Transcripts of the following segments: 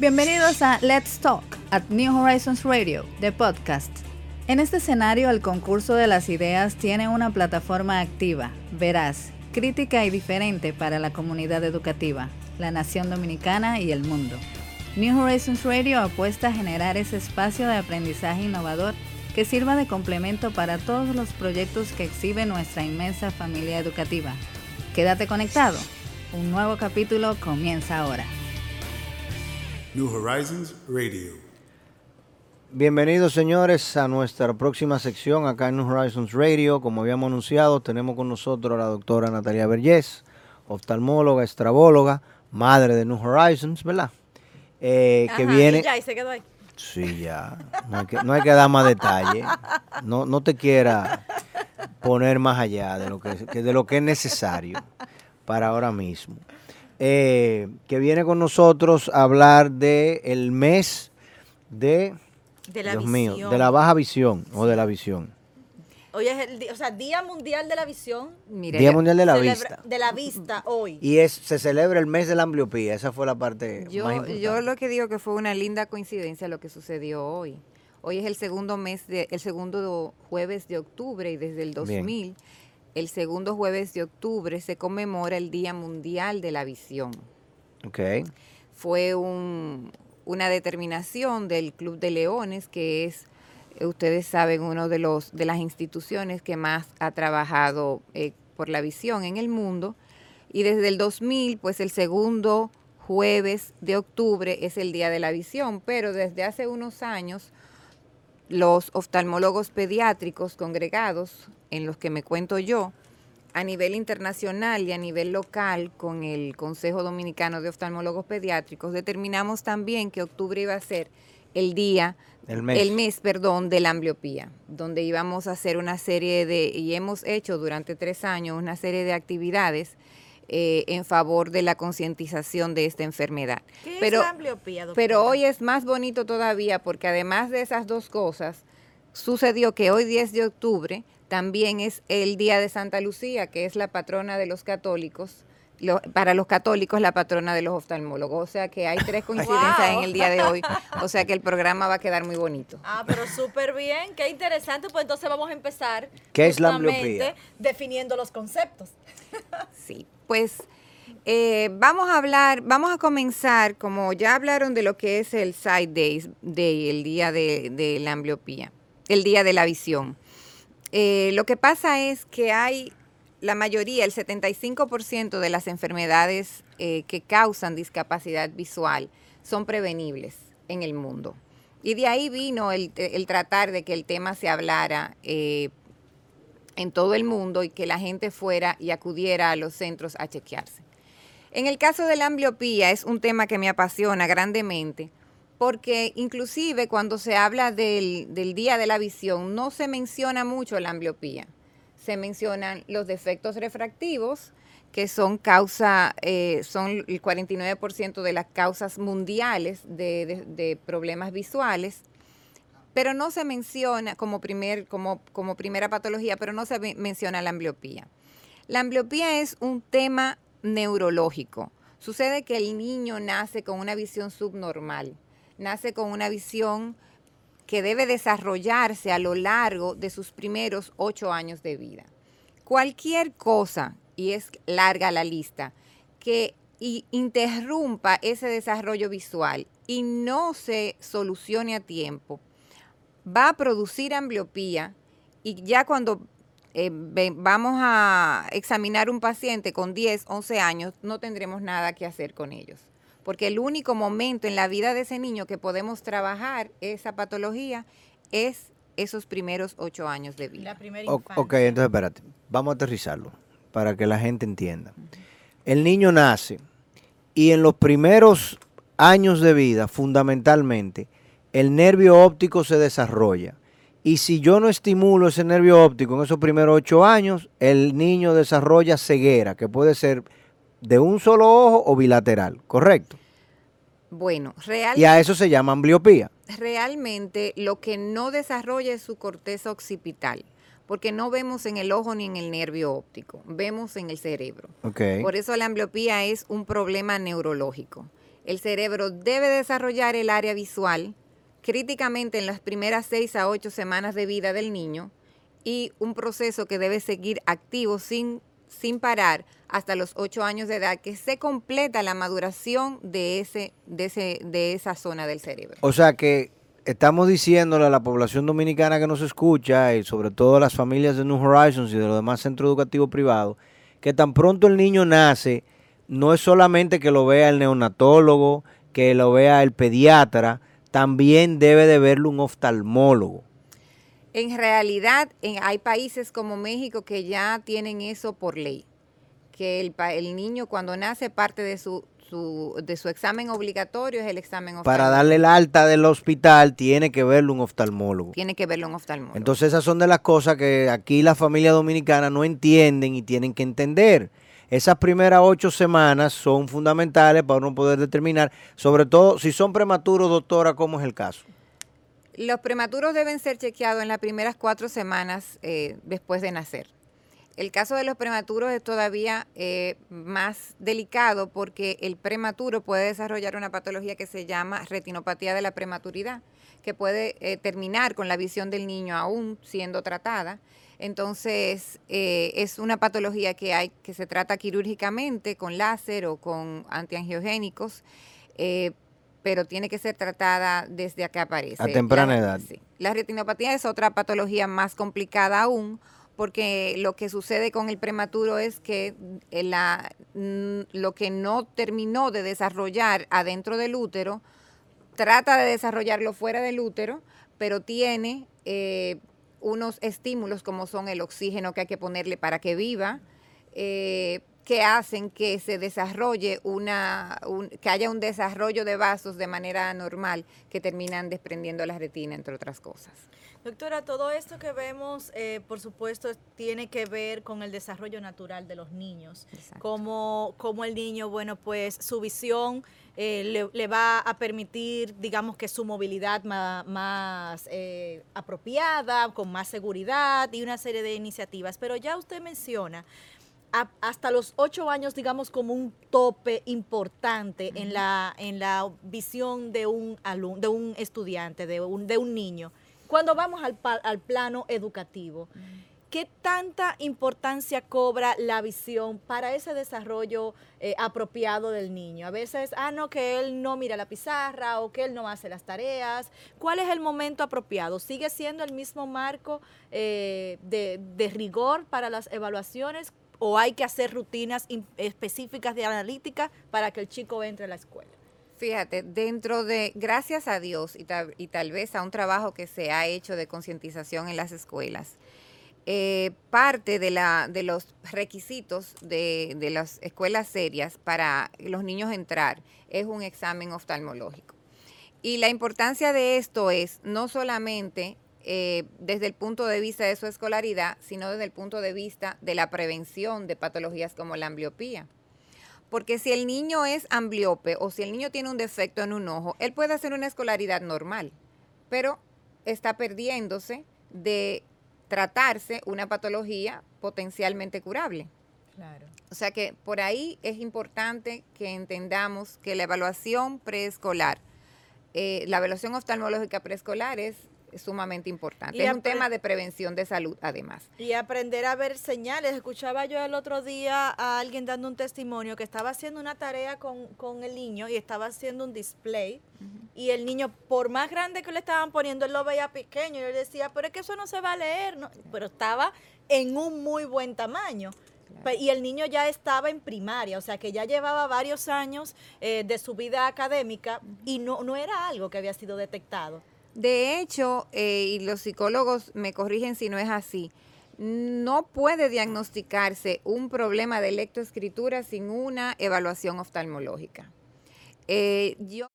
Bienvenidos a Let's Talk at New Horizons Radio, the podcast. En este escenario, el concurso de las ideas tiene una plataforma activa, veraz, crítica y diferente para la comunidad educativa, la nación dominicana y el mundo. New Horizons Radio apuesta a generar ese espacio de aprendizaje innovador que sirva de complemento para todos los proyectos que exhibe nuestra inmensa familia educativa. Quédate conectado. Un nuevo capítulo comienza ahora. New Horizons Radio. Bienvenidos señores a nuestra próxima sección acá en New Horizons Radio. Como habíamos anunciado, tenemos con nosotros a la doctora Natalia Vergés, oftalmóloga, estrabóloga, madre de New Horizons, ¿verdad? Eh, que viene... Y ya, y se quedó ahí. Sí, ya. No hay que, no hay que dar más detalle. No, no te quiera poner más allá de lo que, que de lo que es necesario para ahora mismo. Eh, que viene con nosotros a hablar de el mes de, De la Dios visión. mío, de la baja visión o de la visión. Hoy es el di- o sea, Día Mundial de la Visión. Mire, Día Mundial de la Celebra- Vista. De la vista hoy. Y es, se celebra el mes de la ambliopía. Esa fue la parte más Yo, importante. yo lo que digo que fue una linda coincidencia lo que sucedió hoy. Hoy es el segundo mes de, el segundo jueves de octubre y desde el 2000, el segundo jueves de octubre se conmemora el Día Mundial de la Visión. Ok. Fue un- una determinación del Club de Leones, que es, eh, ustedes saben, uno de los de las instituciones que más ha trabajado eh, por la visión en el mundo. Y desde el 2000, pues el segundo jueves de octubre es el Día de la Visión, pero desde hace unos años los oftalmólogos pediátricos congregados, en los que me cuento yo, a nivel internacional y a nivel local con el Consejo Dominicano de Oftalmólogos Pediátricos, determinamos también que octubre iba a ser el día, El mes. perdón, de la ambliopía, donde íbamos a hacer una serie de, y hemos hecho durante tres años una serie de actividades eh, en favor de la concientización de esta enfermedad. ¿Qué Pero- es la ambliopía, doctora? pero hoy es más bonito todavía porque además de esas dos cosas, sucedió que hoy 10 de octubre también es el día de Santa Lucía, que es la patrona de los católicos. lo- para los católicos, la patrona de los oftalmólogos. O sea que hay tres coincidencias Wow. en el día de hoy. O sea que el programa va a quedar muy bonito. Ah, pero súper bien, qué interesante. Pues entonces vamos a empezar. ¿Qué es la justamente ambliopía? Definiendo los conceptos. Sí, pues eh, vamos a hablar, vamos a comenzar, como ya hablaron de lo que es el Sight Day, el día de, la ambliopía, el día de la visión. Eh, lo que pasa es que hay la mayoría, el 75% de las enfermedades eh, que causan discapacidad visual son prevenibles en el mundo. Y de ahí vino el, tratar de que el tema se hablara en todo el mundo y que la gente fuera y acudiera a los centros a chequearse. En el caso de la ambliopía es un tema que me apasiona grandemente porque inclusive cuando se habla del, Día de la Visión no se menciona mucho la ambliopía. Se mencionan los defectos refractivos, que son causa, eh, son el 49% de las causas mundiales de problemas visuales, pero no se menciona como, primer, como, como primera patología, pero no se me- menciona la ambliopía. La ambliopía es un tema neurológico. Sucede que el niño nace con una visión subnormal, nace con una visión que debe desarrollarse a lo largo de sus primeros ocho años de vida. Cualquier cosa, y es larga la lista, que interrumpa ese desarrollo visual y no se solucione a tiempo, va a producir ambliopía y ya cuando eh, ve- vamos a examinar un paciente con 10, 11 años, no tendremos nada que hacer con ellos. Porque el único momento en la vida de ese niño que podemos trabajar esa patología es esos primeros 8 años de vida. La primera O- infancia. ok, entonces espérate. Vamos a aterrizarlo para que la gente entienda. El niño nace y en los primeros años de vida, fundamentalmente, el nervio óptico se desarrolla. Y si yo no estimulo ese nervio óptico en esos primeros ocho años, el niño desarrolla ceguera, que puede ser de un solo ojo o bilateral, ¿correcto? Bueno, real- Y a eso se llama ambliopía. realmente lo que no desarrolla es su corteza occipital, porque no vemos en el ojo ni en el nervio óptico, vemos en el cerebro. Por eso la ambliopía es un problema neurológico. El cerebro debe desarrollar el área visual críticamente en las primeras 6 a 8 semanas de vida del niño y un proceso que debe seguir activo sin, sin parar hasta los 8 años de edad, que se completa la maduración de, ese, de, ese, de esa zona del cerebro. O sea que estamos diciéndole a la población dominicana que nos escucha y sobre todo a las familias de New Horizons y de los demás centros educativos privados, que tan pronto el niño nace, no es solamente que lo vea el neonatólogo, que lo vea el pediatra, también debe de verlo un oftalmólogo. En realidad, en, hay países como México que ya tienen eso por ley, que el, niño cuando nace parte de su, su- de su examen obligatorio es el examen oftalmológico. Para darle el alta del hospital tiene que verlo un oftalmólogo. Tiene que verlo un oftalmólogo. Entonces esas son de las cosas que aquí la familia dominicana no entienden y tienen que entender. Esas primeras ocho semanas son fundamentales para uno poder determinar, sobre todo si son prematuros, doctora, ¿cómo es el caso? Los prematuros deben ser chequeados en las primeras cuatro semanas eh, después de nacer. El caso de los prematuros es todavía eh, más delicado porque el prematuro puede desarrollar una patología que se llama retinopatía de la prematuridad, que puede eh, terminar con la visión del niño aún siendo tratada. Entonces, eh, es una patología que, hay, que se trata quirúrgicamente con láser o con antiangiogénicos, eh, pero tiene que ser tratada desde que aparece. A temprana La- edad. sí. La retinopatía es otra patología más complicada aún, porque lo que sucede con el prematuro es que eh, la- lo que no terminó de desarrollar adentro del útero, trata de desarrollarlo fuera del útero, pero tiene eh, unos estímulos como son el oxígeno que hay que ponerle para que viva, eh, que hacen que se desarrolle una, un- que haya un desarrollo de vasos de manera normal que terminan desprendiendo la retina, entre otras cosas. Doctora, todo esto que vemos, eh, por supuesto, tiene que ver con el desarrollo natural de los niños. Como, como el niño, bueno, pues su visión eh, le, le va a permitir, digamos que su movilidad ma- más, eh, apropiada, con más seguridad y una serie de iniciativas. Pero ya usted menciona a- hasta los ocho años, digamos, como un tope importante en, la, en la visión de un, alum- de un estudiante, de un, de un niño. Cuando vamos al, al plano educativo, ¿qué tanta importancia cobra la visión para ese desarrollo eh, apropiado del niño? A veces, ah, no, que él no mira la pizarra o que él no hace las tareas. ¿Cuál es el momento apropiado? ¿Sigue siendo el mismo marco eh, de, de rigor para las evaluaciones o hay que hacer rutinas in- específicas de analítica para que el chico entre a la escuela? Fíjate, dentro de, gracias a Dios y tal, vez a un trabajo que se ha hecho de concientización en las escuelas, eh, parte de, la, de los requisitos de, de las escuelas serias para los niños entrar es un examen oftalmológico. Y la importancia de esto es no solamente eh, desde el punto de vista de su escolaridad, sino desde el punto de vista de la prevención de patologías como la ambliopía. Porque si el niño es ambliope o si el niño tiene un defecto en un ojo, él puede hacer una escolaridad normal, pero está perdiéndose de tratarse una patología potencialmente curable. Claro. O sea que por ahí es importante que entendamos que la evaluación preescolar, eh, la evaluación oftalmológica preescolar es sumamente importante. Y es un tema de prevención de salud además. Y aprender a ver señales. Escuchaba yo el otro día a alguien dando un testimonio que estaba haciendo una tarea con, con el niño y estaba haciendo un display. Y el niño, por más grande que le estaban poniendo, él lo veía pequeño. Y él decía, pero es que eso no se va a leer. ¿no?". Pero estaba en un muy buen tamaño. Y el niño ya estaba en primaria, o sea que ya llevaba varios años eh, de su vida académica y no, no era algo que había sido detectado. De hecho, eh, y los psicólogos me corrigen si no es así, no puede diagnosticarse un problema de lectoescritura sin una evaluación oftalmológica. Eh, yo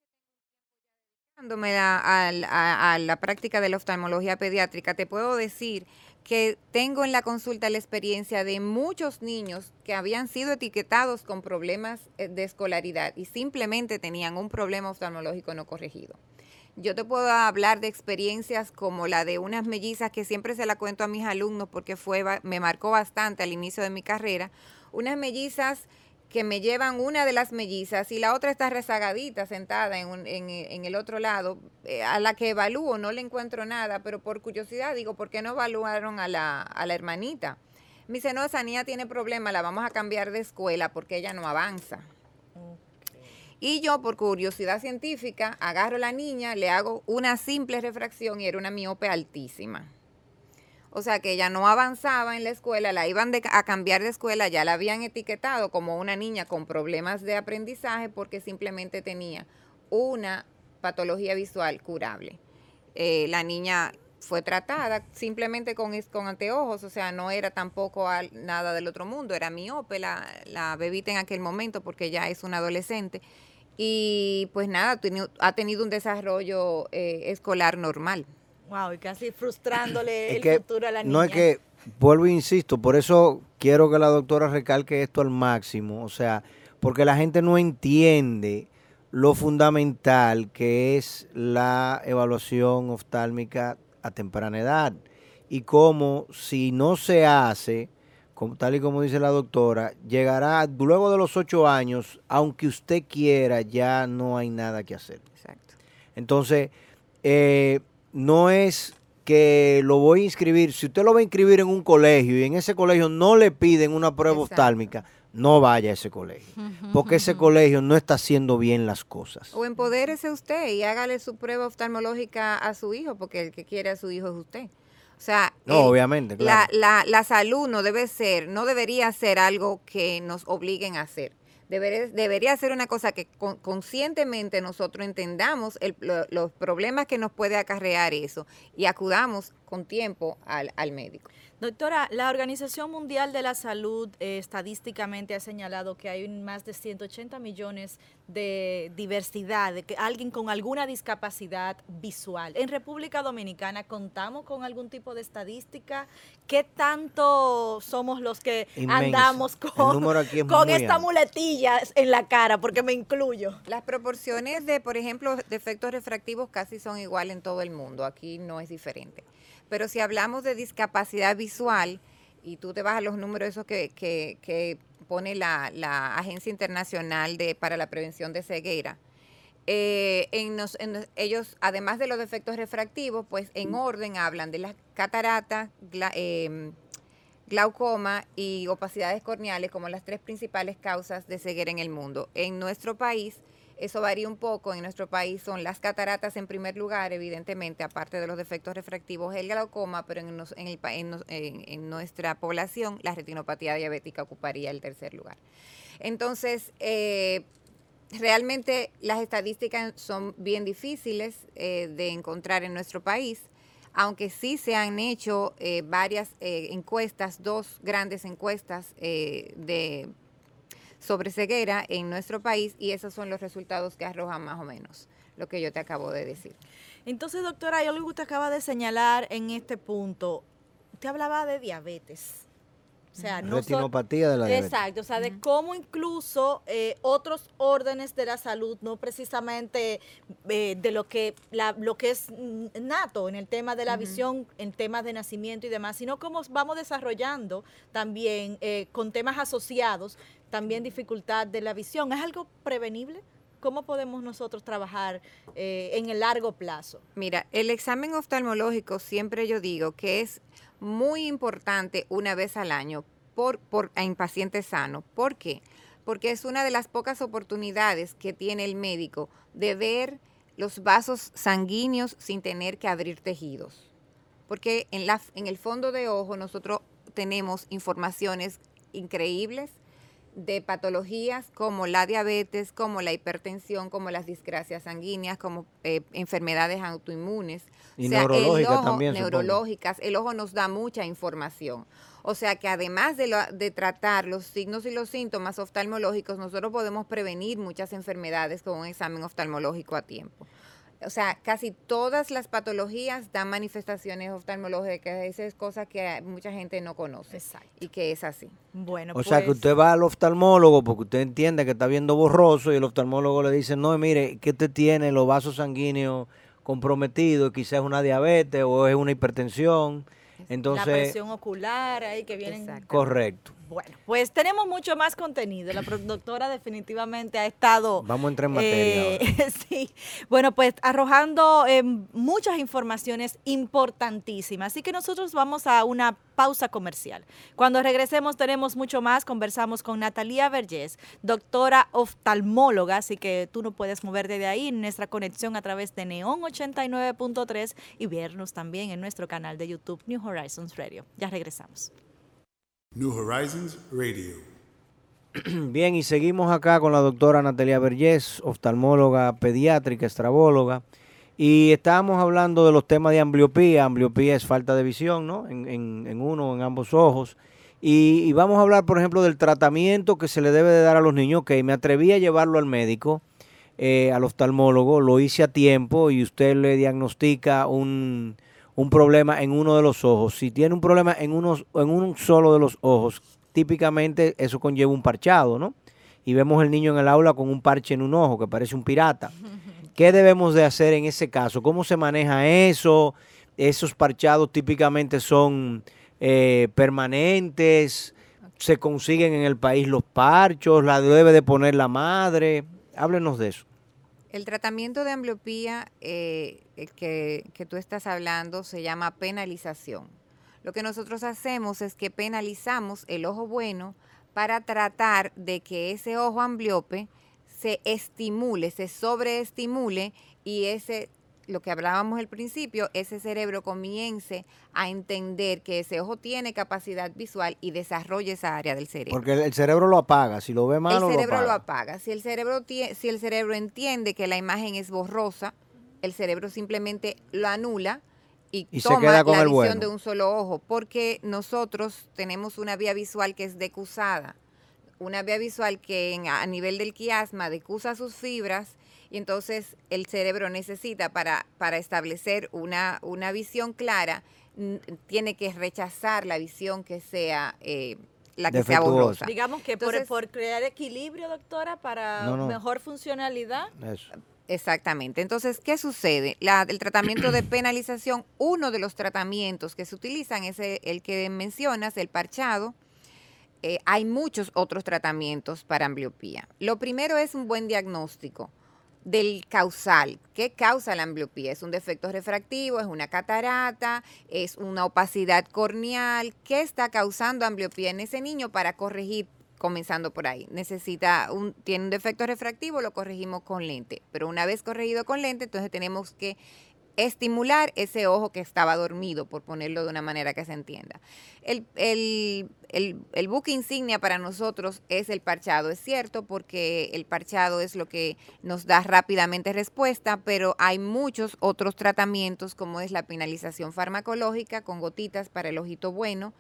al- a, a la práctica de la oftalmología pediátrica, te puedo decir que tengo en la consulta la experiencia de muchos niños que habían sido etiquetados con problemas eh, de escolaridad y simplemente tenían un problema oftalmológico no corregido. Yo te puedo hablar de experiencias como la de unas mellizas que siempre se la cuento a mis alumnos porque fue me marcó bastante al inicio de mi carrera, unas mellizas que me llevan una de las mellizas y la otra está rezagadita, sentada en, un- en el otro lado, eh, a la que evalúo, no le encuentro nada, pero por curiosidad digo, ¿por qué no evaluaron a la, a la hermanita? Me dice, no, esa niña tiene problema, la vamos a cambiar de escuela porque ella no avanza. Y yo, por curiosidad científica, agarro a la niña, le hago una simple refracción y era una miope altísima. O sea que ella no avanzaba en la escuela, la iban a cambiar de escuela, ya la habían etiquetado como una niña con problemas de aprendizaje porque simplemente tenía una patología visual curable. Eh, la niña fue tratada simplemente con, con anteojos, o sea, no era tampoco nada del otro mundo, era miope la, la bebita en aquel momento porque ya es una adolescente. Y pues nada, ha tenido un desarrollo eh, escolar normal. Wow, y casi frustrándole Es el que futuro a la niña. no es que, vuelvo e insisto, por eso quiero que la doctora recalque esto al máximo, o sea, porque la gente no entiende lo fundamental que es la evaluación oftálmica a temprana edad y cómo si no se hace, como, tal y como dice la doctora, llegará luego de los ocho años, aunque usted quiera, ya no hay nada que hacer. Exacto. Entonces, eh, no es que lo voy a inscribir. Si usted lo va a inscribir en un colegio y en ese colegio no le piden una prueba Exacto. oftálmica, no vaya a ese colegio. Porque ese colegio no está haciendo bien las cosas. O empodérese usted y hágale su prueba oftalmológica a su hijo, porque el que quiere a su hijo es usted. O sea, No, el- obviamente, la, claro. la, la salud no debe ser, no debería ser algo que nos obliguen a hacer. Debería, debería ser una cosa que con- conscientemente nosotros entendamos el- lo- los problemas que nos puede acarrear eso y acudamos con tiempo al, al médico. Doctora, la Organización Mundial de la Salud eh, estadísticamente ha señalado que hay un- más de 180 millones de diversidad, de que alguien con alguna discapacidad visual. En República Dominicana contamos con algún tipo de estadística. ¿Qué tanto somos los que andamos con, esta alto. muletilla en la cara? Porque me incluyo. Las proporciones de, por ejemplo, de efectos refractivos casi son igual en todo el mundo. Aquí no es diferente. Pero si hablamos de discapacidad visual, y tú te vas a los números esos que, que, que pone la, la Agencia Internacional de, para la Prevención de Ceguera, eh, en nos- en ellos, además de los defectos refractivos, pues en orden hablan de las cataratas, gla- em, glaucoma y opacidades corneales como las tres principales causas de ceguera en el mundo. En nuestro país, eso varía un poco. En nuestro país son las cataratas en primer lugar, evidentemente, aparte de los defectos refractivos, el glaucoma, pero en, en el en en- nuestra población la retinopatía diabética ocuparía el tercer lugar. Entonces, eh, realmente las estadísticas son bien difíciles eh, de encontrar en nuestro país, aunque sí se han hecho eh, varias encuestas, dos grandes encuestas eh, de sobre ceguera en nuestro país y esos son los resultados que arrojan más o menos lo que yo te acabo de decir. Entonces, doctora, hay algo que usted acaba de señalar en este punto. Usted hablaba de diabetes. O sea, no so- Retinopatía de la diabetes. Exacto, o sea, de cómo incluso eh, otros órdenes de la salud, no precisamente eh, de lo que la, lo que es nato en el tema de la visión, en temas de nacimiento y demás, sino cómo vamos desarrollando también eh, con temas asociados, también dificultad de la visión. ¿Es algo prevenible? ¿Cómo podemos nosotros trabajar eh, en el largo plazo? Mira, el examen oftalmológico siempre yo digo que es muy importante una vez al año por, por, en pacientes sanos. ¿Por qué? Porque es una de las pocas oportunidades que tiene el médico de ver los vasos sanguíneos sin tener que abrir tejidos. Porque en, la, en el fondo de ojo nosotros tenemos informaciones increíbles de patologías como la diabetes, como la hipertensión, como las discrasias sanguíneas, como eh, enfermedades autoinmunes. Y el neurológicas ojo- también, supongo. Neurológicas. El ojo nos da mucha información. O sea que además de, lo- de tratar los signos y los síntomas oftalmológicos, nosotros podemos prevenir muchas enfermedades con un examen oftalmológico a tiempo. O sea, casi todas las patologías dan manifestaciones oftalmológicas. Esa es cosa que mucha gente no conoce. Exacto. Y que es así. Bueno, O sea que pues, usted va al oftalmólogo porque usted entiende que está viendo borroso y el oftalmólogo le dice, no, mire, que usted tiene los vasos sanguíneos comprometidos, quizás es una diabetes o es una hipertensión. la Entonces, presión ocular ahí que vienen Exacto. correcto. Bueno, pues tenemos mucho más contenido. La productora definitivamente ha estado... Vamos a entrar en materia. eh, sí. Bueno, pues arrojando eh, muchas informaciones importantísimas. Así que nosotros vamos a una pausa comercial. Cuando regresemos tenemos mucho más. Conversamos con Natalia Vergés, doctora oftalmóloga, así que tú no puedes moverte de ahí en nuestra conexión a través de Neon 89.3 y vernos también en nuestro canal de YouTube New Horizons Radio. Ya regresamos. New Horizons Radio. Bien, y seguimos acá con la doctora Natalia Vergés, oftalmóloga pediátrica, estrabóloga. Y estábamos hablando de los temas de ambliopía. Ambliopía es falta de visión, ¿no? En, en- en uno, en ambos ojos. Y, vamos a hablar, por ejemplo, del tratamiento que se le debe de dar a los niños. Que me atreví a llevarlo al médico, eh, al oftalmólogo, lo hice a tiempo y usted le diagnostica un, un problema en uno de los ojos. Si tiene un problema en, unos, en un solo de los ojos, típicamente eso conlleva un parchado, ¿no? Y vemos el niño en el aula con un parche en un ojo que parece un pirata. ¿Qué debemos de hacer en ese caso? ¿Cómo se maneja eso? Esos parchados típicamente son eh, permanentes, se consiguen en el país los parchos, la debe de poner la madre. Háblenos de eso. El tratamiento de ambliopía eh, que, que tú estás hablando se llama penalización. Lo que nosotros hacemos es que penalizamos el ojo bueno para tratar de que ese ojo ambliope se estimule, se sobreestimule y ese, lo que hablábamos al principio, ese cerebro comience a entender que ese ojo tiene capacidad visual y desarrolle esa área del cerebro Porque el, cerebro lo apaga, si lo ve malo el cerebro lo lo apaga. apaga. Si el cerebro si el cerebro entiende que la imagen es borrosa, el cerebro simplemente lo anula y, Y se toma queda con la el visión bueno. de un solo ojo, porque nosotros tenemos una vía visual que es decusada, una vía visual que en- a nivel del quiasma decusa sus fibras y entonces el cerebro necesita para, para establecer una, una visión clara, tiene que rechazar la visión que sea eh, la que sea borrosa. Digamos que por, Entonces- por crear equilibrio, doctora, para No, no. mejor funcionalidad. Eso. Exactamente. Entonces, ¿qué sucede? La- el tratamiento de penalización, uno de los tratamientos que se utilizan es el, el que mencionas, el parchado. Eh, hay muchos otros tratamientos para ambliopía. Lo primero es un buen diagnóstico del causal. ¿Qué causa la ambliopía? ¿Es un defecto refractivo? ¿Es una catarata? ¿Es una opacidad corneal? ¿Qué está causando ambliopía en ese niño para corregir? Comenzando por ahí. Necesita un, tiene un defecto refractivo, lo corregimos con lente. Pero una vez corregido con lente, entonces tenemos que estimular ese ojo que estaba dormido, por ponerlo de una manera que se entienda. El, el, el, el buque insignia para nosotros es el parchado, es cierto, porque el parchado es lo que nos da rápidamente respuesta, pero hay muchos otros tratamientos, como es la penalización farmacológica con gotitas para el ojito bueno.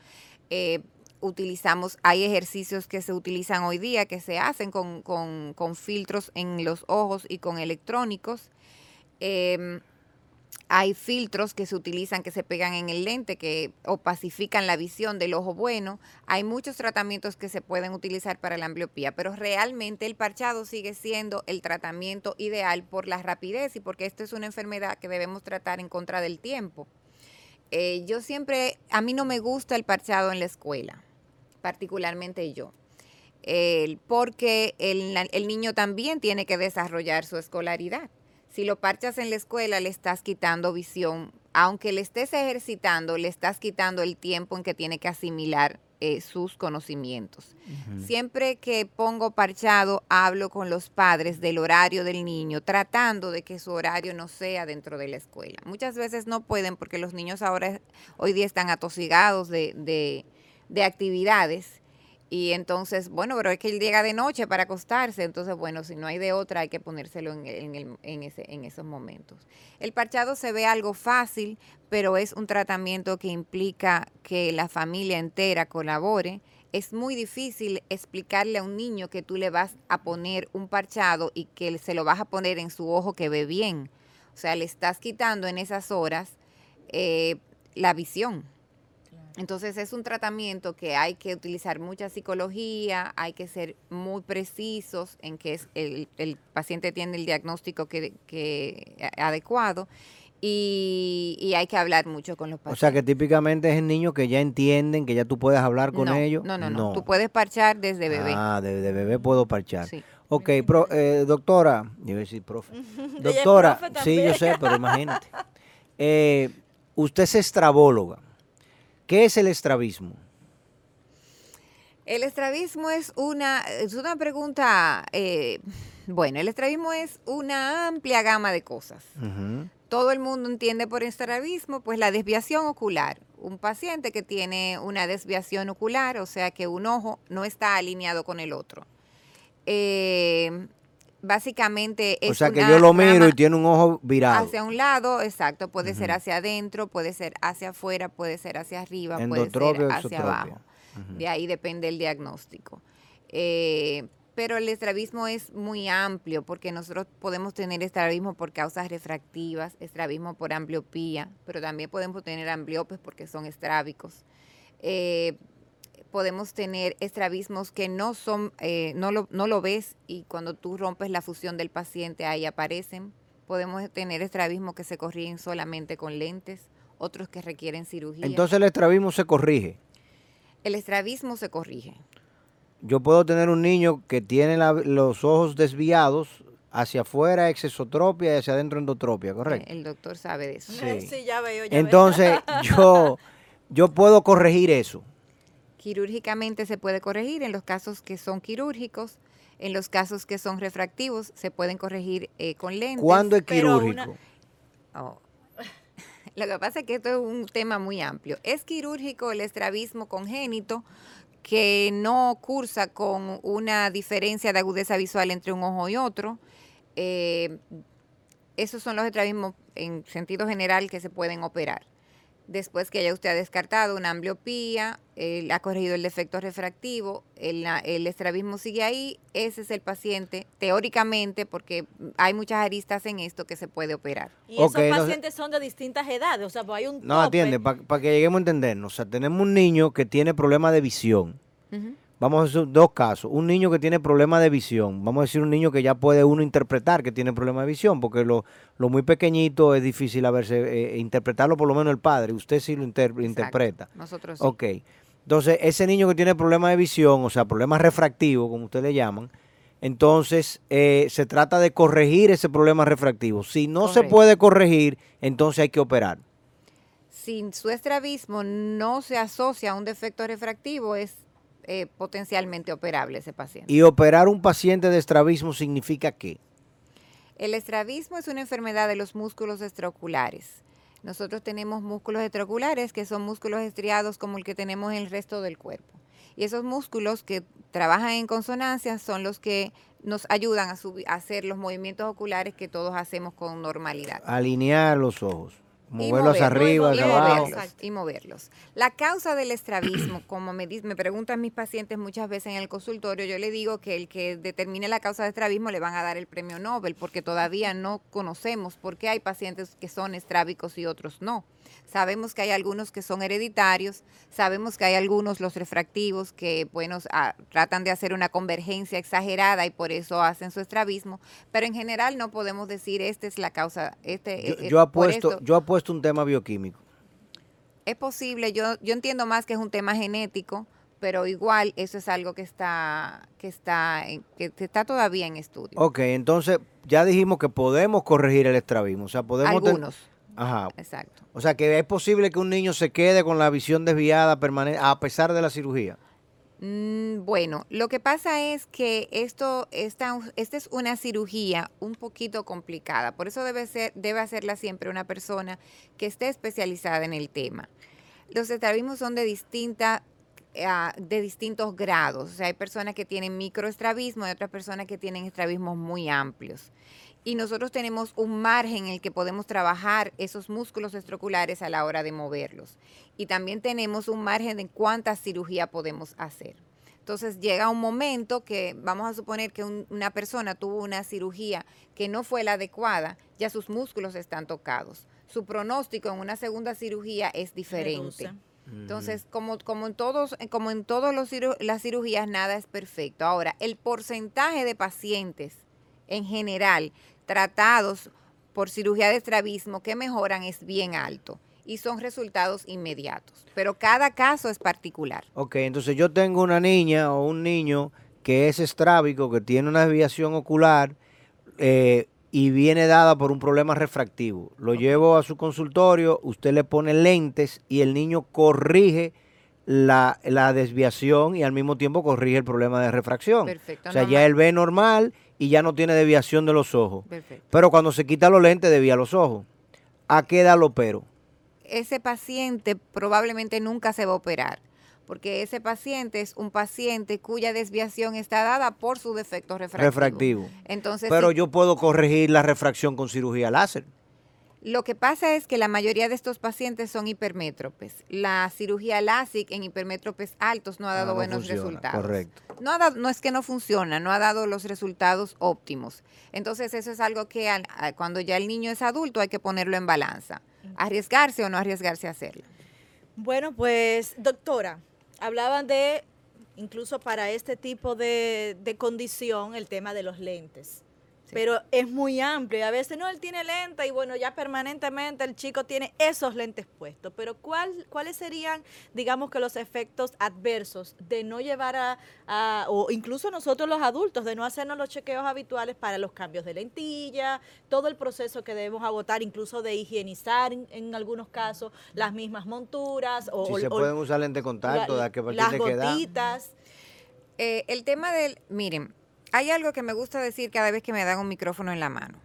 Eh, utilizamos, hay ejercicios que se utilizan hoy día, que se hacen con, con- filtros en los ojos y con electrónicos. Em, hay filtros que se utilizan, que se pegan en el lente, que opacifican la visión del ojo bueno. Hay muchos tratamientos que se pueden utilizar para la ambliopía, pero realmente el parchado sigue siendo el tratamiento ideal por la rapidez y porque esto es una enfermedad que debemos tratar en contra del tiempo. Eh, yo siempre, a mí no me gusta el parchado en la escuela, particularmente yo. Porque el niño también tiene que desarrollar su escolaridad. Si lo parchas en la escuela, le estás quitando visión. Aunque le estés ejercitando, le estás quitando el tiempo en que tiene que asimilar eh, sus conocimientos. Siempre que pongo parchado, hablo con los padres del horario del niño, tratando de que su horario no sea dentro de la escuela. Muchas veces no pueden porque los niños ahora, hoy día están atosigados de, de- de actividades. Y entonces, bueno, pero es que él llega de noche para acostarse. Entonces, bueno, si no hay de otra, hay que ponérselo en, en el- en ese- en esos momentos. El parchado se ve algo fácil, pero es un tratamiento que implica que la familia entera colabore. Es muy difícil explicarle a un niño que tú le vas a poner un parchado y que se lo vas a poner en su ojo que ve bien. O sea, le estás quitando en esas horas eh, la visión. Entonces es un tratamiento que hay que utilizar mucha psicología, hay que ser muy precisos en que es el, el paciente tiene el diagnóstico que, adecuado y, y hay que hablar mucho con los O pacientes. sea que típicamente es el niño que ya entienden, que ya tú puedes hablar con no, ellos. No, no, no, Tú puedes parchar desde bebé. Ah, de, de bebé puedo parchar. Sí. Ok, pro- eh, doctora, yo iba a decir profe. Doctora, profe sí, yo sé, pero imagínate. Eh, usted es estrabóloga. ¿Qué es el estrabismo? El estrabismo es una, es una pregunta, eh, bueno, el estrabismo es una amplia gama de cosas. Todo el mundo entiende por estrabismo, pues la desviación ocular. Un paciente que tiene una desviación ocular, o sea que un ojo no está alineado con el otro. Eh, básicamente es O sea que una yo lo miro y tiene un ojo virado. hacia un lado, exacto, puede ser hacia adentro, puede ser hacia afuera, puede ser hacia arriba, puede ser hacia abajo. De ahí depende el diagnóstico. Eh, pero el estrabismo es muy amplio porque nosotros podemos tener estrabismo por causas refractivas, estrabismo por ambliopía, pero también podemos tener ambliopes porque son estrábicos. Eh, podemos tener estrabismos que no son, eh, no, lo, no lo ves y cuando tú rompes la fusión del paciente ahí aparecen. Podemos tener estrabismos que se corrigen solamente con lentes, otros que requieren cirugía. Entonces el estrabismo se corrige. el estrabismo se corrige. Yo puedo tener un niño que tiene la- los ojos desviados hacia afuera exesotropia y hacia adentro endotropia, ¿correcto? El doctor sabe de eso. Sí. Sí, ya veo, ya veo. Entonces yo, yo puedo corregir eso. Quirúrgicamente se puede corregir en los casos que son quirúrgicos, en los casos que son refractivos se pueden corregir eh, con lentes. ¿Cuándo es quirúrgico? una- Oh. Lo que pasa es que esto es un tema muy amplio. Es quirúrgico el estrabismo congénito que no cursa con una diferencia de agudeza visual entre un ojo y otro. Eh, esos son los estrabismos en sentido general que se pueden operar. Después que ya usted ha descartado una ambliopía, él ha corregido el defecto refractivo, el, estrabismo sigue ahí, ese es el paciente, teóricamente, porque hay muchas aristas en esto que se puede operar. Y esos entonces- pacientes son de distintas edades, o sea, pues hay un No, tope. atiende, para que lleguemos a entendernos. O sea, tenemos un niño que tiene problemas de visión. Vamos a hacer dos casos. Un niño que tiene problemas de visión. Vamos a decir un niño que ya puede uno interpretar que tiene problemas de visión, porque lo, lo muy pequeñito es difícil a verse, eh, interpretarlo por lo menos el padre. Usted sí lo inter- Exacto. interpreta. Nosotros sí. Ok. Entonces, ese niño que tiene problemas de visión, o sea, problemas refractivos, como ustedes le llaman, entonces eh, se trata de corregir ese problema refractivo. Si no se puede corregir, entonces hay que operar. Si su estrabismo no se asocia a un defecto refractivo, es eh, potencialmente operable ese paciente. Y operar un paciente de estrabismo significa qué? El estrabismo es una enfermedad de los músculos extraoculares. Nosotros tenemos músculos extraoculares que son músculos estriados como el que tenemos en el resto del cuerpo. Y esos músculos que trabajan en consonancia son los que nos ayudan a, hacer los movimientos oculares que todos hacemos con normalidad. Alinear los ojos. Y Moverlos moverlos, arriba, y hacia abajo. moverlos, y moverlos. La causa del estrabismo, como me, me preguntan mis pacientes muchas veces en el consultorio, yo le digo que el que determine la causa de estrabismo le van a dar el premio Nobel, porque todavía no conocemos por qué hay pacientes que son estrábicos y otros no. Sabemos que hay algunos que son hereditarios, sabemos que hay algunos, los refractivos, que bueno, ah, tratan de hacer una convergencia exagerada y por eso hacen su estrabismo, pero en general no podemos decir esta es la causa. Este, Yo, eh, eh, yo apuesto, esto". yo apuesto un tema bioquímico. Es posible, yo, yo entiendo más que es un tema genético, pero igual eso es algo que está, que está, que está todavía en estudio. Ok, entonces ya dijimos que podemos corregir el estrabismo. O sea, podemos. ten- Algunos, Ajá. exacto. O sea, que es posible que un niño se quede con la visión desviada permanente a pesar de la cirugía. Mm, bueno, lo que pasa es que esto, esta, esta es una cirugía un poquito complicada, por eso debe ser, debe hacerla siempre una persona que esté especializada en el tema. Los estrabismos son de distinta ah, de distintos grados. O sea, hay personas que tienen microestrabismo y otras personas que tienen estrabismos muy amplios. Y nosotros tenemos un margen en el que podemos trabajar esos músculos extraoculares a la hora de moverlos. Y también tenemos un margen de cuánta cirugía podemos hacer. Entonces llega un momento que vamos a suponer que un- una persona tuvo una cirugía que no fue la adecuada, ya sus músculos están tocados. Su pronóstico en una segunda cirugía es diferente. Reduce. Entonces, como, como en todos, como en todos los ciru- las cirugías, nada es perfecto. Ahora, el porcentaje de pacientes en general tratados por cirugía de estrabismo que mejoran es bien alto y son resultados inmediatos. Pero cada caso es particular. Ok, entonces yo tengo una niña o un niño que es estrábico, que tiene una desviación ocular eh, y viene dada por un problema refractivo. Lo llevo a su consultorio, usted le pone lentes y el niño corrige la, la desviación y al mismo tiempo corrige el problema de refracción. Perfecto, O sea, ya él ve normal y ya no tiene desviación de los ojos. Perfecto. Pero cuando se quita los lentes, desvía los ojos. ¿A qué edad lo opero? Ese paciente probablemente nunca se va a operar, porque ese paciente es un paciente cuya desviación está dada por su defecto refractivo. Refractivo. Entonces, Pero yo puedo corregir la refracción con cirugía láser. Lo que pasa es que la mayoría de estos pacientes son hipermétropes. La cirugía LASIK en hipermétropes altos no ha Ah, dado no buenos funciona, resultados. correcto. No, ha dado- no es que no funciona, no ha dado los resultados óptimos. Entonces eso es algo que al- cuando ya el niño es adulto hay que ponerlo en balanza. Arriesgarse o no arriesgarse a hacerlo. Bueno, pues, doctora, hablaban de, incluso para este tipo de, de condición, el tema de los lentes. Pero es muy amplio y a veces no, él tiene lentes y bueno, ya permanentemente el chico tiene esos lentes puestos. Pero ¿cuál, ¿cuáles serían, digamos que los efectos adversos de no llevar a, a- o incluso nosotros los adultos, de no hacernos los chequeos habituales para los cambios de lentilla, todo el proceso que debemos agotar, incluso de higienizar en, en algunos casos, las mismas monturas o, Si se o pueden usar lente de contacto, la- ¿de qué partir las gotitas. Eh, el tema del, miren, hay algo que me gusta decir cada vez que me dan un micrófono en la mano.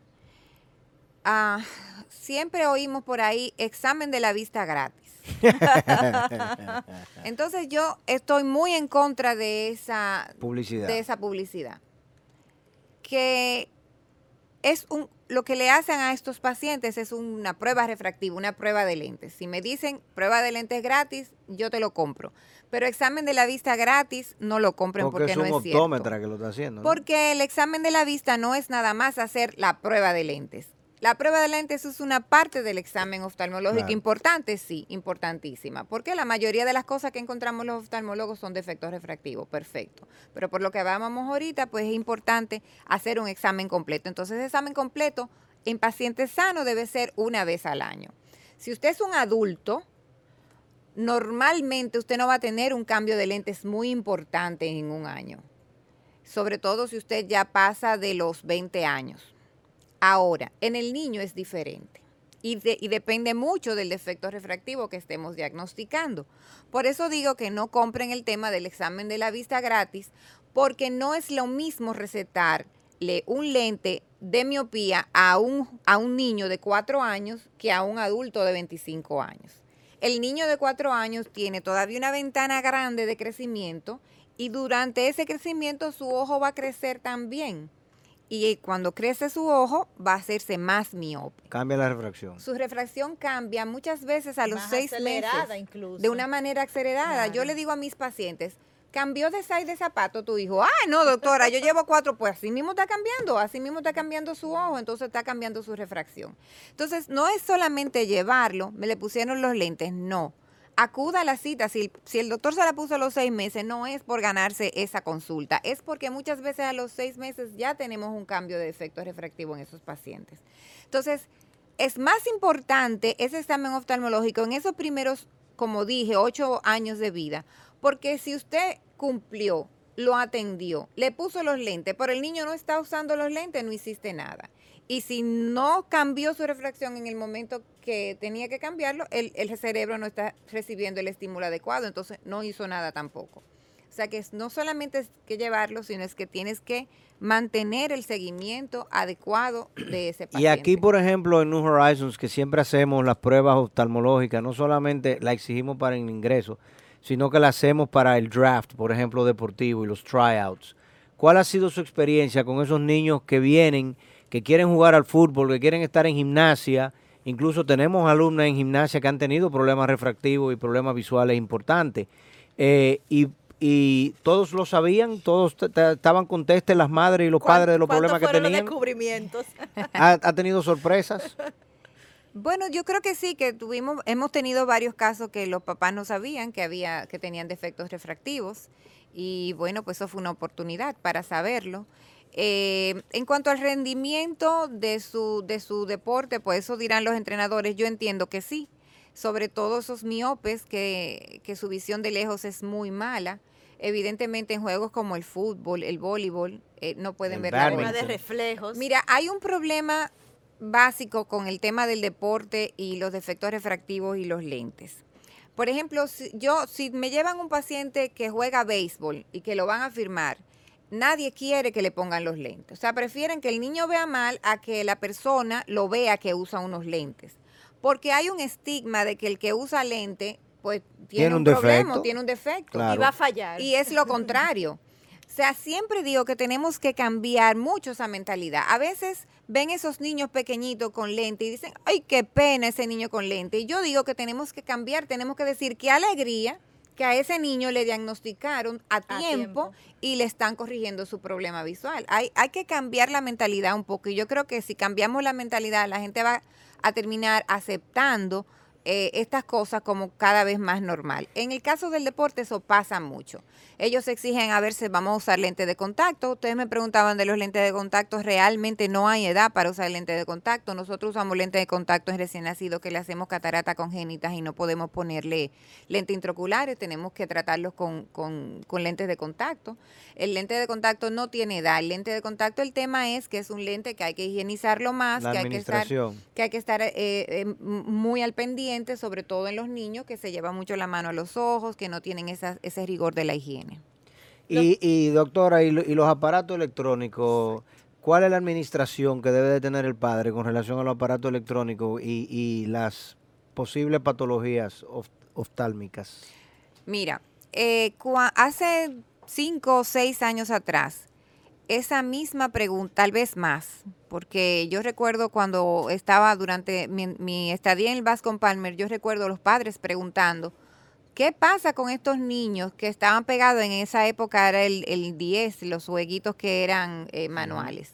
Ah, siempre oímos por ahí examen de la vista gratis. Entonces yo estoy muy en contra de esa Publicidad. de esa publicidad. Que es un lo que le hacen a estos pacientes es una prueba refractiva, una prueba de lentes. Si me dicen prueba de lentes gratis, yo te lo compro. Pero examen de la vista gratis, no lo compren Porque, porque, es no es cierto. optómetra que lo está haciendo. ¿no? Porque el examen de la vista no es nada más hacer la prueba de lentes. La prueba de lentes es una parte del examen oftalmológico Claro. importante, sí, importantísima. Porque la mayoría de las cosas que encontramos los oftalmólogos son defectos refractivos, perfecto. Pero por lo que hablábamos ahorita, pues es importante hacer un examen completo. Entonces, ese examen completo en pacientes sanos debe ser una vez al año. Si usted es un adulto, normalmente usted no va a tener un cambio de lentes muy importante en un año sobre todo si usted ya pasa de los 20 años. Ahora, en el niño es diferente y, de- y depende mucho del defecto refractivo que estemos diagnosticando. Por eso digo que no compren el tema del examen de la vista gratis, porque no es lo mismo recetarle un lente de miopía a un, a un niño de 4 años que a un adulto de 25 años. El niño de 4 años tiene todavía una ventana grande de crecimiento y durante ese crecimiento su ojo va a crecer también. Y cuando crece su ojo va a hacerse más miope. Cambia la refracción. Su refracción cambia muchas veces a los Más seis acelerada meses incluso. de una manera acelerada. Yo le digo a mis pacientes, cambió de size de zapato tu hijo. Ay, no, doctora, yo llevo cuatro. Pues así mismo está cambiando, así mismo está cambiando su ojo, entonces está cambiando su refracción. Entonces, no es solamente llevarlo, me le pusieron los lentes, no. Acuda a la cita. Si el, doctor se la puso a los seis meses, no es por ganarse esa consulta, es porque muchas veces a los seis meses ya tenemos un cambio de efecto refractivo en esos pacientes. Entonces, es más importante ese examen oftalmológico en esos primeros, como dije, ocho años de vida, porque si usted cumplió, lo atendió, le puso los lentes, pero el niño no está usando los lentes, no hiciste nada. Y si no cambió su refracción en el momento que tenía que cambiarlo, el, el cerebro no está recibiendo el estímulo adecuado, entonces no hizo nada tampoco. O sea que no solamente es que llevarlo, sino es que tienes que mantener el seguimiento adecuado de ese paciente. Y aquí, por ejemplo, en New Horizons, que siempre hacemos las pruebas oftalmológicas, no solamente la exigimos para el ingreso, sino que la hacemos para el draft, por ejemplo, deportivo y los tryouts. ¿Cuál ha sido su experiencia con esos niños que vienen, que quieren jugar al fútbol, que quieren estar en gimnasia? Incluso tenemos alumnas en gimnasia que han tenido problemas refractivos y problemas visuales importantes. Eh, y, y todos lo sabían, todos estaban contestes las madres y los ¿Cuán- padres de los problemas que tenían. los descubrimientos? ¿Ha, ha tenido sorpresas? Bueno, yo creo que sí, que tuvimos, hemos tenido varios casos que los papás no sabían que había, que tenían defectos refractivos y bueno, pues eso fue una oportunidad para saberlo. Eh, en cuanto al rendimiento de su, de su deporte, pues eso dirán los entrenadores, yo entiendo que sí, sobre todo esos miopes que, que su visión de lejos es muy mala. Evidentemente en juegos como el fútbol, el voleibol, eh, no pueden El ver la bola. de reflejos. Mira, hay un problema básico con el tema del deporte y los defectos refractivos y los lentes. Por ejemplo, si yo si me llevan un paciente que juega béisbol y que lo van a firmar, nadie quiere que le pongan los lentes. O sea, prefieren que el niño vea mal a que la persona lo vea que usa unos lentes. Porque hay un estigma de que el que usa lente, pues tiene, Tiene un, un problema, defecto. tiene un defecto. Claro. Y va a fallar. Y es lo contrario. O sea, siempre digo que tenemos que cambiar mucho esa mentalidad. A veces ven esos niños pequeñitos con lente y dicen, ay, qué pena ese niño con lente. Y yo digo que tenemos que cambiar, tenemos que decir qué alegría que a ese niño le diagnosticaron a tiempo, tiempo. y le están corrigiendo su problema visual. Hay, hay que cambiar la mentalidad un poco. Y yo creo que si cambiamos la mentalidad, la gente va a terminar aceptando eh, estas cosas como cada vez más normal. En el caso del deporte eso pasa mucho. Ellos exigen a ver si vamos a usar lentes de contacto. Ustedes me preguntaban de los lentes de contacto. Realmente no hay edad para usar lentes de contacto. Nosotros usamos lentes de contacto en recién nacido que le hacemos catarata congénitas y no podemos ponerle lentes intraoculares. Tenemos que tratarlos con, con- con lentes de contacto. El lente de contacto no tiene edad. El lente de contacto, el tema es que es un lente que hay que higienizarlo más, La que hay que estar que hay que estar eh, eh, muy al pendiente, sobre todo en los niños que se llevan mucho la mano a los ojos, que no tienen esa- ese rigor de la higiene. Y, y, doctora, y, lo- y los aparatos electrónicos, ¿cuál es la administración que debe de tener el padre con relación a los aparatos electrónicos y, y las posibles patologías of- oftálmicas? Mira, eh, hace cinco o seis años atrás, esa misma pregunta, tal vez más, porque yo recuerdo cuando estaba durante mi, mi estadía en el Bascom Palmer, yo recuerdo a los padres preguntando, ¿qué pasa con estos niños que estaban pegados en esa época? Era el, el 10, los jueguitos que eran eh, manuales.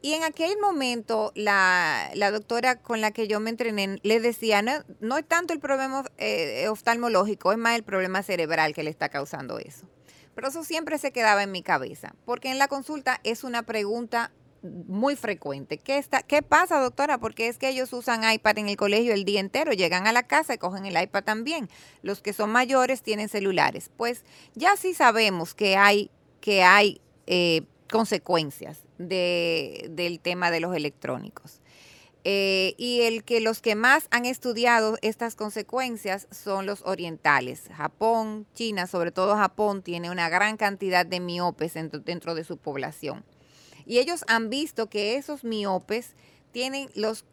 Y en aquel momento, la, la doctora con la que yo me entrené le decía, no, no es tanto el problema eh, oftalmológico, es más el problema cerebral que le está causando eso. Pero eso siempre se quedaba en mi cabeza, porque en la consulta es una pregunta muy frecuente. ¿Qué, está, ¿Qué pasa, doctora? Porque es que ellos usan iPad en el colegio el día entero, llegan a la casa y cogen el iPad también. Los que son mayores tienen celulares. Pues ya sí sabemos que hay, que hay eh, consecuencias de- del tema de los electrónicos. Eh, y el que los que más han estudiado estas consecuencias son los orientales. Japón, China, sobre todo Japón, tiene una gran cantidad de miopes dentro, dentro de su población. Y ellos han visto que esos miopes tienen los,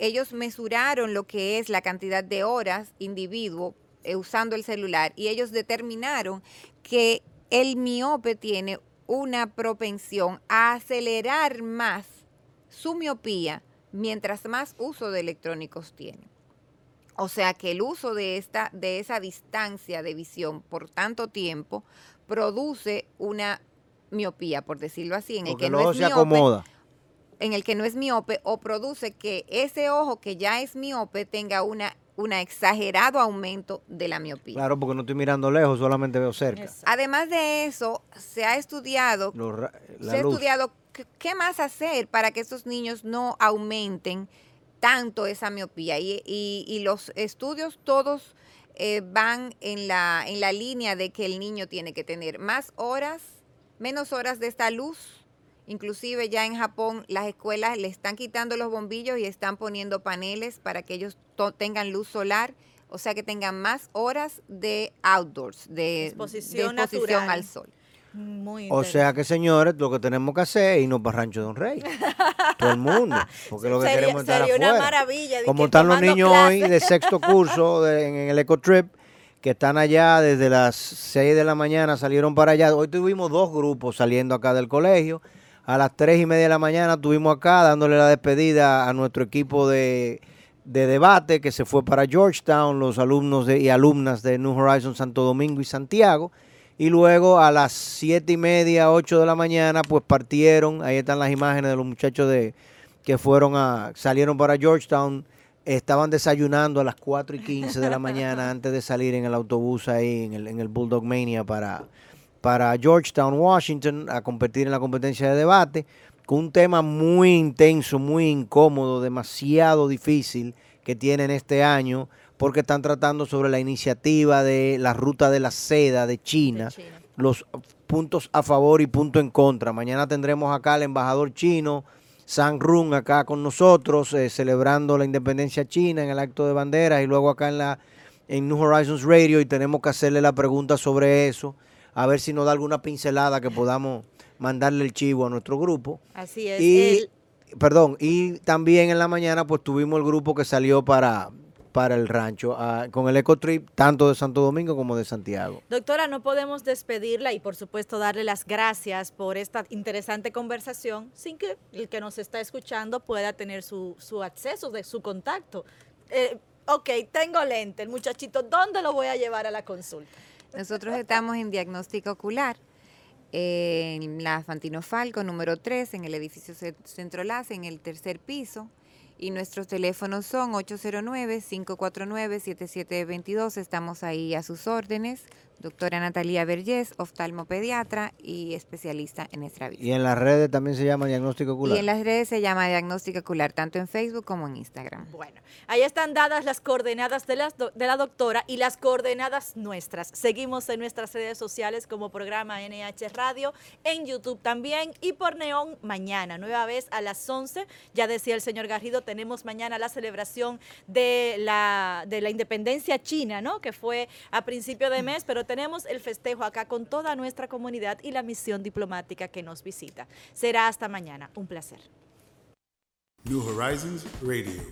ellos mesuraron lo que es la cantidad de horas individuo eh, usando el celular y ellos determinaron que el miope tiene una propensión a acelerar más su miopía mientras más uso de electrónicos tiene. O sea que el uso de esta de esa distancia de visión por tanto tiempo produce una miopía, por decirlo así, en el que el no es se miope, acomoda. en el que no es miope o produce que ese ojo que ya es miope tenga una un exagerado aumento de la miopía. Claro, porque no estoy mirando lejos, solamente veo cerca. Exacto. Además de eso, se ha estudiado se ha estudiado qué, más hacer para que estos niños no aumenten tanto esa miopía. Y, y- y los estudios todos eh, van en la, en la línea de que el niño tiene que tener más horas, menos horas de esta luz. Inclusive ya en Japón las escuelas le están quitando los bombillos y están poniendo paneles para que ellos tengan luz solar, o sea que tengan más horas de outdoors, de Exposición de exposición al sol. Muy O sea que, señores, lo que tenemos que hacer es irnos para Rancho de un Rey. Todo el mundo. Porque lo que Sería- queremos es estar sería una afuera. maravilla, Como están los niños hoy de sexto curso de- en, el Ecotrip, que están allá desde las 6 de la mañana, salieron para allá. Hoy tuvimos dos grupos saliendo acá del colegio. A las 3 y media de la mañana estuvimos acá dándole la despedida a nuestro equipo de, de debate que se fue para Georgetown, los alumnos de- y alumnas de New Horizons Santo Domingo y Santiago. Y luego a las siete y media, 8 de la mañana, pues partieron. Ahí están las imágenes de los muchachos de que fueron a, salieron para Georgetown. Estaban desayunando a las 4 y 15 de la mañana antes de salir en el autobús ahí, en el, en el Bulldog Mania para, para Georgetown, Washington, a competir en la competencia de debate, con un tema muy intenso, muy incómodo, demasiado difícil que tienen este año, porque están tratando sobre la iniciativa de la ruta de la seda de China, De China. los puntos a favor y puntos en contra. Mañana tendremos acá al embajador chino, San Run, acá con nosotros, eh, celebrando la independencia china en el acto de banderas y luego acá en la en New Horizons Radio y tenemos que hacerle la pregunta sobre eso, a ver si nos da alguna pincelada que podamos mandarle el chivo a nuestro grupo. Así es. Y, el- perdón, y también en la mañana pues tuvimos el grupo que salió para, para el rancho, ah, con el Ecotrip, tanto de Santo Domingo como de Santiago. Doctora, no podemos despedirla y por supuesto darle las gracias por esta interesante conversación sin que el que nos está escuchando pueda tener su, su acceso, de su contacto. Eh, ok, tengo lente, el muchachito, ¿dónde lo voy a llevar a la consulta? Nosotros estamos en diagnóstico ocular en la Fantino Falco número 3 en el edificio Ce- Centro Lace en el tercer piso y nuestros teléfonos son 809-549-7722. Estamos ahí a sus órdenes. Doctora Natalia Vergés, oftalmopediatra y especialista en estrabismo. Y en las redes también se llama diagnóstico ocular. Y en las redes se llama diagnóstico ocular, tanto en Facebook como en Instagram. Bueno, ahí están dadas las coordenadas de, las do- de la doctora y las coordenadas nuestras. Seguimos en nuestras redes sociales como programa NH Radio, en YouTube también y por Neón mañana, nueva vez a las 11. Ya decía el señor Garrido, tenemos mañana la celebración de la, de la independencia china, ¿no? Que fue a principio de mes, pero tenemos el festejo acá con toda nuestra comunidad y la misión diplomática que nos visita. Será hasta mañana. Un placer. New Horizons Radio.